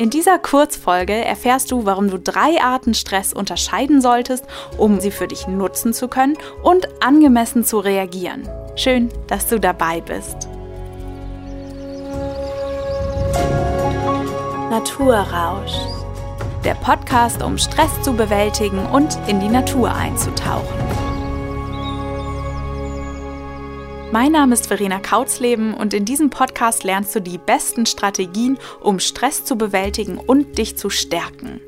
In dieser Kurzfolge erfährst du, warum du drei Arten Stress unterscheiden solltest, um sie für dich nutzen zu können und angemessen zu reagieren. Schön, dass du dabei bist. Naturrausch. Der Podcast, um Stress zu bewältigen und in die Natur einzutauchen. Mein Name ist Verena Kautzleben und in diesem Podcast lernst du die besten Strategien, um Stress zu bewältigen und dich zu stärken.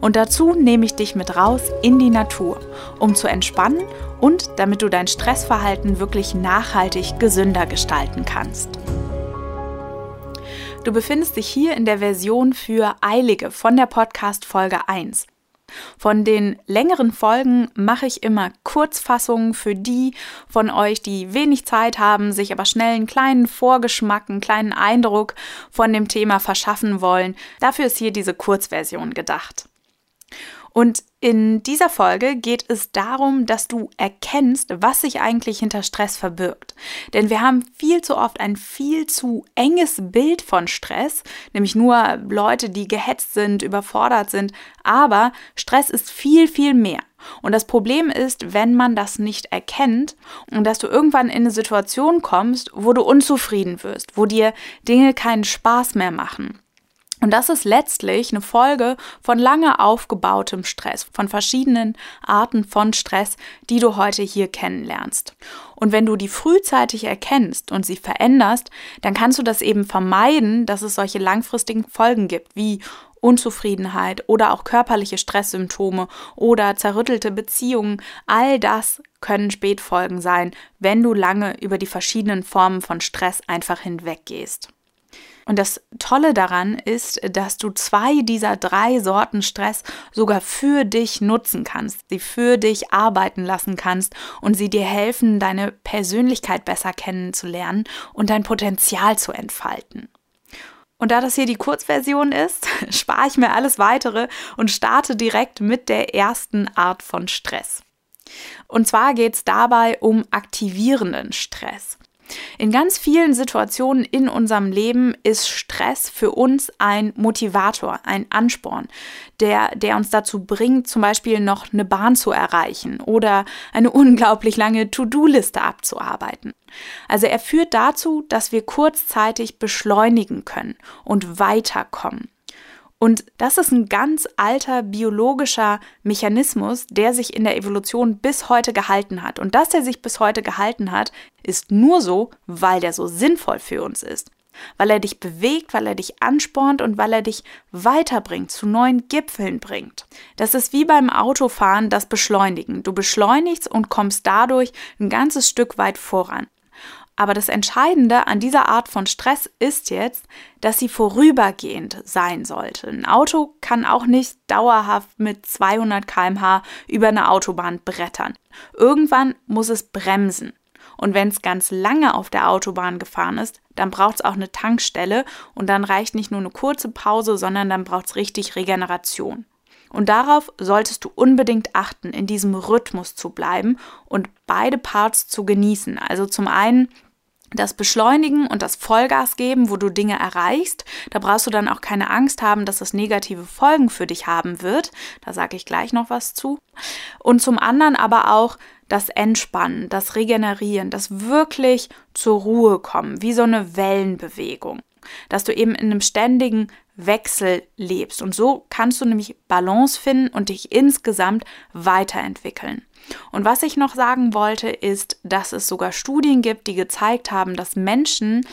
Und dazu nehme ich dich mit raus in die Natur, um zu entspannen und damit du dein Stressverhalten wirklich nachhaltig gesünder gestalten kannst. Du befindest dich hier in der Version für Eilige von der Podcast Folge 1. Von den längeren Folgen mache ich immer Kurzfassungen für die von euch, die wenig Zeit haben, sich aber schnell einen kleinen Vorgeschmack, einen kleinen Eindruck von dem Thema verschaffen wollen. Dafür ist hier diese Kurzversion gedacht. Und in dieser Folge geht es darum, dass du erkennst, was sich eigentlich hinter Stress verbirgt. Denn wir haben viel zu oft ein viel zu enges Bild von Stress, nämlich nur Leute, die gehetzt sind, überfordert sind. Aber Stress ist viel, viel mehr. Und das Problem ist, wenn man das nicht erkennt und dass du irgendwann in eine Situation kommst, wo du unzufrieden wirst, wo dir Dinge keinen Spaß mehr machen. Und das ist letztlich eine Folge von lange aufgebautem Stress, von verschiedenen Arten von Stress, die du heute hier kennenlernst. Und wenn du die frühzeitig erkennst und sie veränderst, dann kannst du das eben vermeiden, dass es solche langfristigen Folgen gibt, wie Unzufriedenheit oder auch körperliche Stresssymptome oder zerrüttelte Beziehungen. All das können Spätfolgen sein, wenn du lange über die verschiedenen Formen von Stress einfach hinweggehst. Und das Tolle daran ist, dass du zwei dieser drei Sorten Stress sogar für dich nutzen kannst, sie für dich arbeiten lassen kannst und sie dir helfen, deine Persönlichkeit besser kennenzulernen und dein Potenzial zu entfalten. Und da das hier die Kurzversion ist, spare ich mir alles weitere und starte direkt mit der ersten Art von Stress. Und zwar geht es dabei um aktivierenden Stress. In ganz vielen Situationen in unserem Leben ist Stress für uns ein Motivator, ein Ansporn, der, der uns dazu bringt, zum Beispiel noch eine Bahn zu erreichen oder eine unglaublich lange To-Do-Liste abzuarbeiten. Also er führt dazu, dass wir kurzzeitig beschleunigen können und weiterkommen. Und das ist ein ganz alter biologischer Mechanismus, der sich in der Evolution bis heute gehalten hat. Und dass er sich bis heute gehalten hat, ist nur so, weil der so sinnvoll für uns ist. Weil er dich bewegt, weil er dich anspornt und weil er dich weiterbringt, zu neuen Gipfeln bringt. Das ist wie beim Autofahren das Beschleunigen. Du beschleunigst und kommst dadurch ein ganzes Stück weit voran. Aber das Entscheidende an dieser Art von Stress ist jetzt, dass sie vorübergehend sein sollte. Ein Auto kann auch nicht dauerhaft mit 200 km/h über eine Autobahn brettern. Irgendwann muss es bremsen. Und wenn es ganz lange auf der Autobahn gefahren ist, dann braucht es auch eine Tankstelle und dann reicht nicht nur eine kurze Pause, sondern dann braucht es richtig Regeneration. Und darauf solltest du unbedingt achten, in diesem Rhythmus zu bleiben und beide Parts zu genießen. Also zum einen das Beschleunigen und das Vollgas geben, wo du Dinge erreichst. Da brauchst du dann auch keine Angst haben, dass das negative Folgen für dich haben wird. Da sage ich gleich noch was zu. Und zum anderen aber auch das Entspannen, das Regenerieren, das wirklich zur Ruhe kommen, wie so eine Wellenbewegung. Dass du eben in einem ständigen Wechsel lebst. Und so kannst du nämlich Balance finden und dich insgesamt weiterentwickeln. Und was ich noch sagen wollte, ist, dass es sogar Studien gibt, die gezeigt haben, dass Menschen,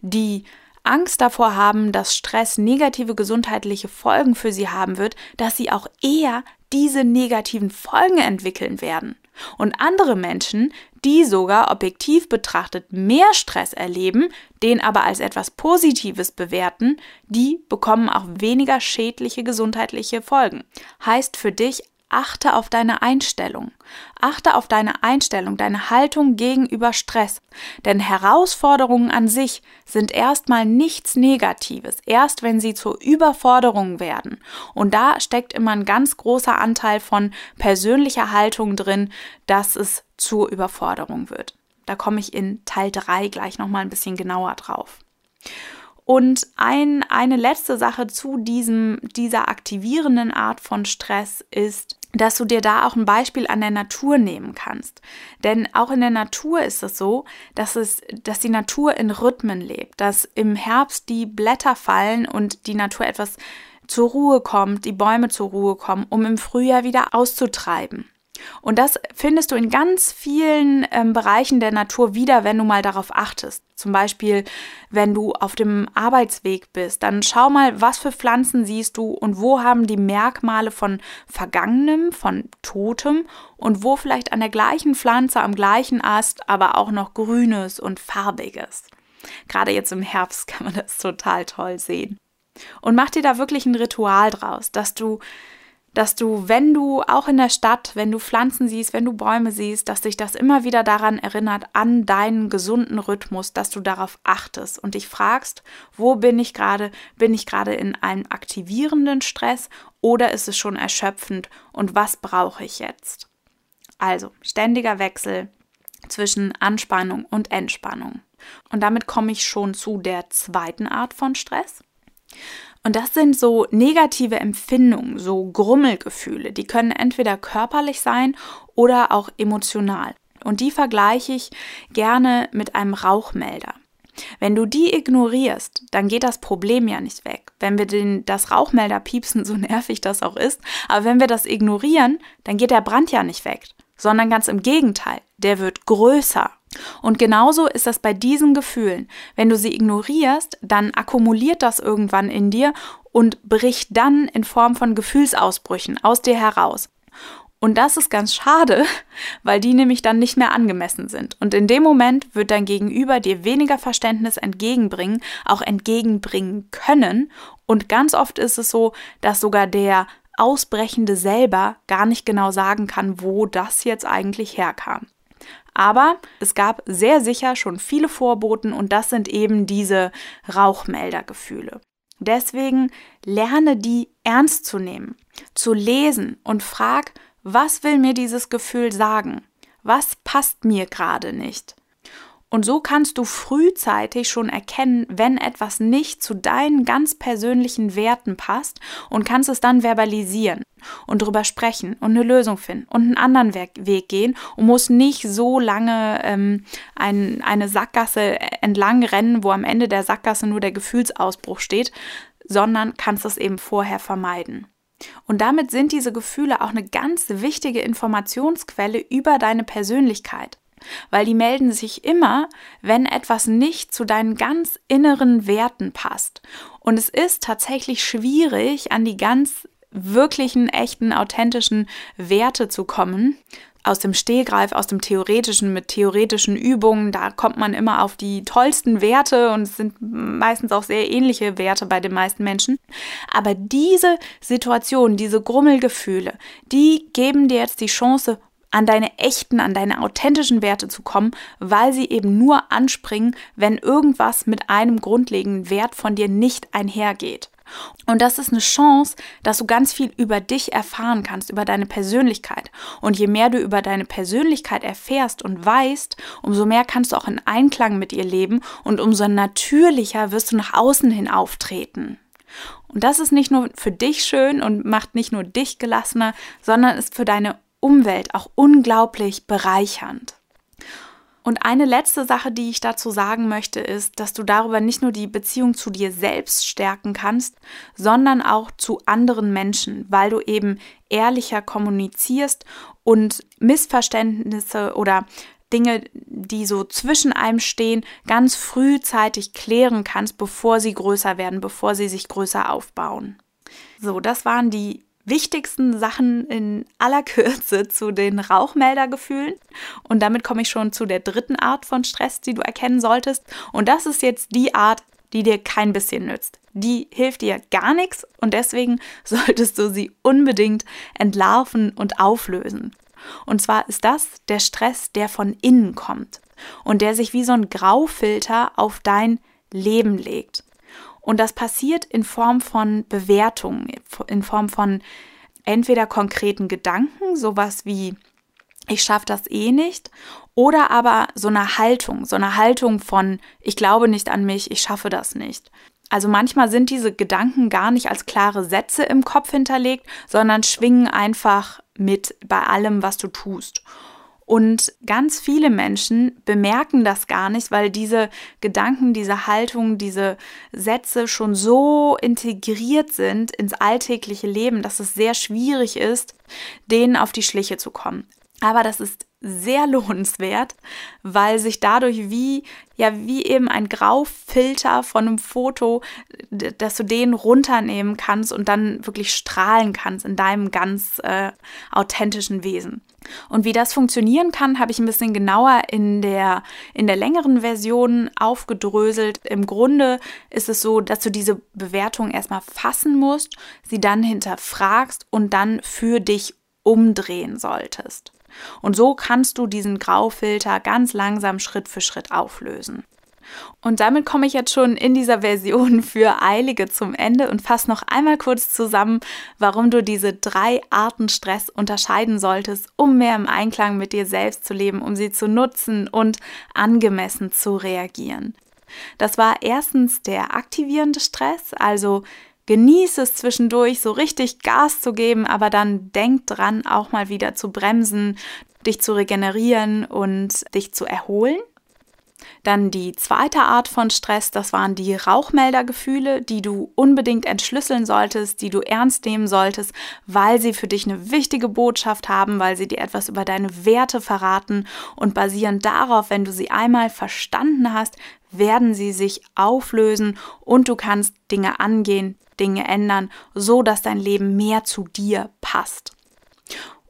die Angst davor haben, dass Stress negative gesundheitliche Folgen für sie haben wird, dass sie auch eher diese negativen Folgen entwickeln werden. Und andere Menschen, die sogar objektiv betrachtet mehr Stress erleben, den aber als etwas Positives bewerten, die bekommen auch weniger schädliche gesundheitliche Folgen. Heißt für dich achte auf deine Einstellung. Achte auf deine Einstellung, deine Haltung gegenüber Stress. Denn Herausforderungen an sich sind erstmal nichts Negatives, erst wenn sie zur Überforderung werden. Und da steckt immer ein ganz großer Anteil von persönlicher Haltung drin, dass es zur Überforderung wird. Da komme ich in Teil 3 gleich nochmal ein bisschen genauer drauf. Und ein, eine letzte Sache zu diesem, dieser aktivierenden Art von Stress ist, dass du dir da auch ein Beispiel an der Natur nehmen kannst. Denn auch in der Natur ist es so, dass es, dass die Natur in Rhythmen lebt, dass im Herbst die Blätter fallen und die Natur etwas zur Ruhe kommt, die Bäume zur Ruhe kommen, um im Frühjahr wieder auszutreiben. Und das findest du in ganz vielen ähm, Bereichen der Natur wieder, wenn du mal darauf achtest. Zum Beispiel, wenn du auf dem Arbeitsweg bist, dann schau mal, was für Pflanzen siehst du und wo haben die Merkmale von Vergangenem, von Totem und wo vielleicht an der gleichen Pflanze, am gleichen Ast, aber auch noch Grünes und Farbiges. Gerade jetzt im Herbst kann man das total toll sehen. Und mach dir da wirklich ein Ritual draus, dass du dass du, wenn du auch in der Stadt, wenn du Pflanzen siehst, wenn du Bäume siehst, dass dich das immer wieder daran erinnert, an deinen gesunden Rhythmus, dass du darauf achtest und dich fragst, wo bin ich gerade? Bin ich gerade in einem aktivierenden Stress oder ist es schon erschöpfend und was brauche ich jetzt? Also, ständiger Wechsel zwischen Anspannung und Entspannung. Und damit komme ich schon zu der zweiten Art von Stress. Und das sind so negative Empfindungen, so Grummelgefühle. Die können entweder körperlich sein oder auch emotional. Und die vergleiche ich gerne mit einem Rauchmelder. Wenn du die ignorierst, dann geht das Problem ja nicht weg. Wenn wir den, das Rauchmelder piepsen, so nervig das auch ist, aber wenn wir das ignorieren, dann geht der Brand ja nicht weg, sondern ganz im Gegenteil, der wird größer und genauso ist das bei diesen Gefühlen. Wenn du sie ignorierst, dann akkumuliert das irgendwann in dir und bricht dann in Form von Gefühlsausbrüchen aus dir heraus. Und das ist ganz schade, weil die nämlich dann nicht mehr angemessen sind. Und in dem Moment wird dein Gegenüber dir weniger Verständnis entgegenbringen, auch entgegenbringen können. Und ganz oft ist es so, dass sogar der Ausbrechende selber gar nicht genau sagen kann, wo das jetzt eigentlich herkam. Aber es gab sehr sicher schon viele Vorboten und das sind eben diese Rauchmeldergefühle. Deswegen lerne die ernst zu nehmen, zu lesen und frag, was will mir dieses Gefühl sagen? Was passt mir gerade nicht? Und so kannst du frühzeitig schon erkennen, wenn etwas nicht zu deinen ganz persönlichen Werten passt und kannst es dann verbalisieren und drüber sprechen und eine Lösung finden und einen anderen Weg gehen und musst nicht so lange ähm, ein, eine Sackgasse entlang rennen, wo am Ende der Sackgasse nur der Gefühlsausbruch steht, sondern kannst es eben vorher vermeiden. Und damit sind diese Gefühle auch eine ganz wichtige Informationsquelle über deine Persönlichkeit weil die melden sich immer, wenn etwas nicht zu deinen ganz inneren Werten passt. Und es ist tatsächlich schwierig, an die ganz wirklichen, echten, authentischen Werte zu kommen. Aus dem Stehgreif, aus dem Theoretischen, mit theoretischen Übungen, da kommt man immer auf die tollsten Werte und es sind meistens auch sehr ähnliche Werte bei den meisten Menschen. Aber diese Situation, diese Grummelgefühle, die geben dir jetzt die Chance, an deine echten, an deine authentischen Werte zu kommen, weil sie eben nur anspringen, wenn irgendwas mit einem grundlegenden Wert von dir nicht einhergeht. Und das ist eine Chance, dass du ganz viel über dich erfahren kannst, über deine Persönlichkeit. Und je mehr du über deine Persönlichkeit erfährst und weißt, umso mehr kannst du auch in Einklang mit ihr leben und umso natürlicher wirst du nach außen hin auftreten. Und das ist nicht nur für dich schön und macht nicht nur dich gelassener, sondern ist für deine Umwelt auch unglaublich bereichernd. Und eine letzte Sache, die ich dazu sagen möchte, ist, dass du darüber nicht nur die Beziehung zu dir selbst stärken kannst, sondern auch zu anderen Menschen, weil du eben ehrlicher kommunizierst und Missverständnisse oder Dinge, die so zwischen einem stehen, ganz frühzeitig klären kannst, bevor sie größer werden, bevor sie sich größer aufbauen. So, das waren die wichtigsten Sachen in aller Kürze zu den Rauchmeldergefühlen. Und damit komme ich schon zu der dritten Art von Stress, die du erkennen solltest. Und das ist jetzt die Art, die dir kein bisschen nützt. Die hilft dir gar nichts und deswegen solltest du sie unbedingt entlarven und auflösen. Und zwar ist das der Stress, der von innen kommt und der sich wie so ein Graufilter auf dein Leben legt. Und das passiert in Form von Bewertungen, in Form von entweder konkreten Gedanken, sowas wie ich schaffe das eh nicht. Oder aber so eine Haltung, so eine Haltung von, ich glaube nicht an mich, ich schaffe das nicht. Also manchmal sind diese Gedanken gar nicht als klare Sätze im Kopf hinterlegt, sondern schwingen einfach mit bei allem, was du tust. Und ganz viele Menschen bemerken das gar nicht, weil diese Gedanken, diese Haltung, diese Sätze schon so integriert sind ins alltägliche Leben, dass es sehr schwierig ist, denen auf die Schliche zu kommen. Aber das ist sehr lohnenswert, weil sich dadurch wie, ja, wie eben ein Graufilter von einem Foto, dass du den runternehmen kannst und dann wirklich strahlen kannst in deinem ganz äh, authentischen Wesen. Und wie das funktionieren kann, habe ich ein bisschen genauer in der, in der längeren Version aufgedröselt. Im Grunde ist es so, dass du diese Bewertung erstmal fassen musst, sie dann hinterfragst und dann für dich umdrehen solltest. Und so kannst du diesen Graufilter ganz langsam Schritt für Schritt auflösen. Und damit komme ich jetzt schon in dieser Version für Eilige zum Ende und fasse noch einmal kurz zusammen, warum du diese drei Arten Stress unterscheiden solltest, um mehr im Einklang mit dir selbst zu leben, um sie zu nutzen und angemessen zu reagieren. Das war erstens der aktivierende Stress, also Genieß es zwischendurch, so richtig Gas zu geben, aber dann denk dran, auch mal wieder zu bremsen, dich zu regenerieren und dich zu erholen. Dann die zweite Art von Stress, das waren die Rauchmeldergefühle, die du unbedingt entschlüsseln solltest, die du ernst nehmen solltest, weil sie für dich eine wichtige Botschaft haben, weil sie dir etwas über deine Werte verraten und basierend darauf, wenn du sie einmal verstanden hast, werden sie sich auflösen und du kannst Dinge angehen, Dinge ändern, so dass dein Leben mehr zu dir passt.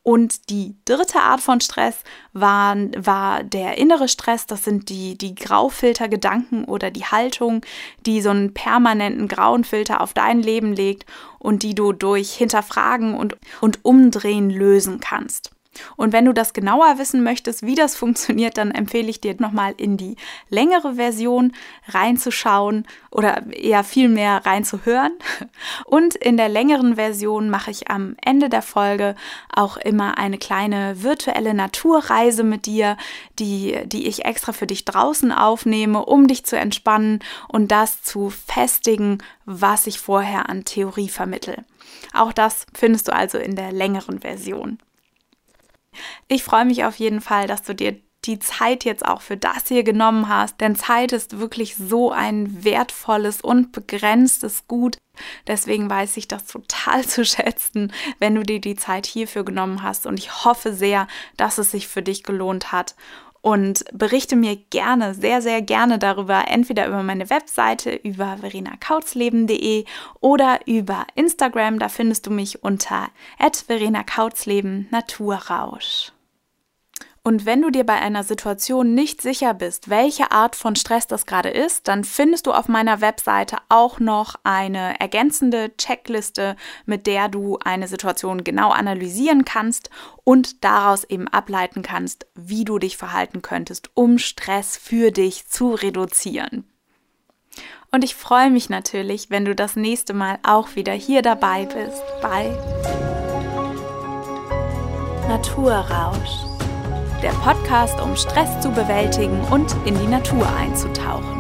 Und die dritte Art von Stress war, war der innere Stress. Das sind die, die Graufiltergedanken oder die Haltung, die so einen permanenten grauen Filter auf dein Leben legt und die du durch Hinterfragen und, und Umdrehen lösen kannst. Und wenn du das genauer wissen möchtest, wie das funktioniert, dann empfehle ich dir nochmal in die längere Version reinzuschauen oder eher viel mehr reinzuhören. Und in der längeren Version mache ich am Ende der Folge auch immer eine kleine virtuelle Naturreise mit dir, die, die ich extra für dich draußen aufnehme, um dich zu entspannen und das zu festigen, was ich vorher an Theorie vermittel. Auch das findest du also in der längeren Version. Ich freue mich auf jeden Fall, dass du dir die Zeit jetzt auch für das hier genommen hast, denn Zeit ist wirklich so ein wertvolles und begrenztes Gut. Deswegen weiß ich das total zu schätzen, wenn du dir die Zeit hierfür genommen hast und ich hoffe sehr, dass es sich für dich gelohnt hat und berichte mir gerne, sehr, sehr gerne darüber, entweder über meine Webseite, über verenakautzleben.de oder über Instagram. Da findest du mich unter verenakautzleben Naturrausch. Und wenn du dir bei einer Situation nicht sicher bist, welche Art von Stress das gerade ist, dann findest du auf meiner Webseite auch noch eine ergänzende Checkliste, mit der du eine Situation genau analysieren kannst und daraus eben ableiten kannst, wie du dich verhalten könntest, um Stress für dich zu reduzieren. Und ich freue mich natürlich, wenn du das nächste Mal auch wieder hier dabei bist bei Naturrausch der Podcast, um Stress zu bewältigen und in die Natur einzutauchen.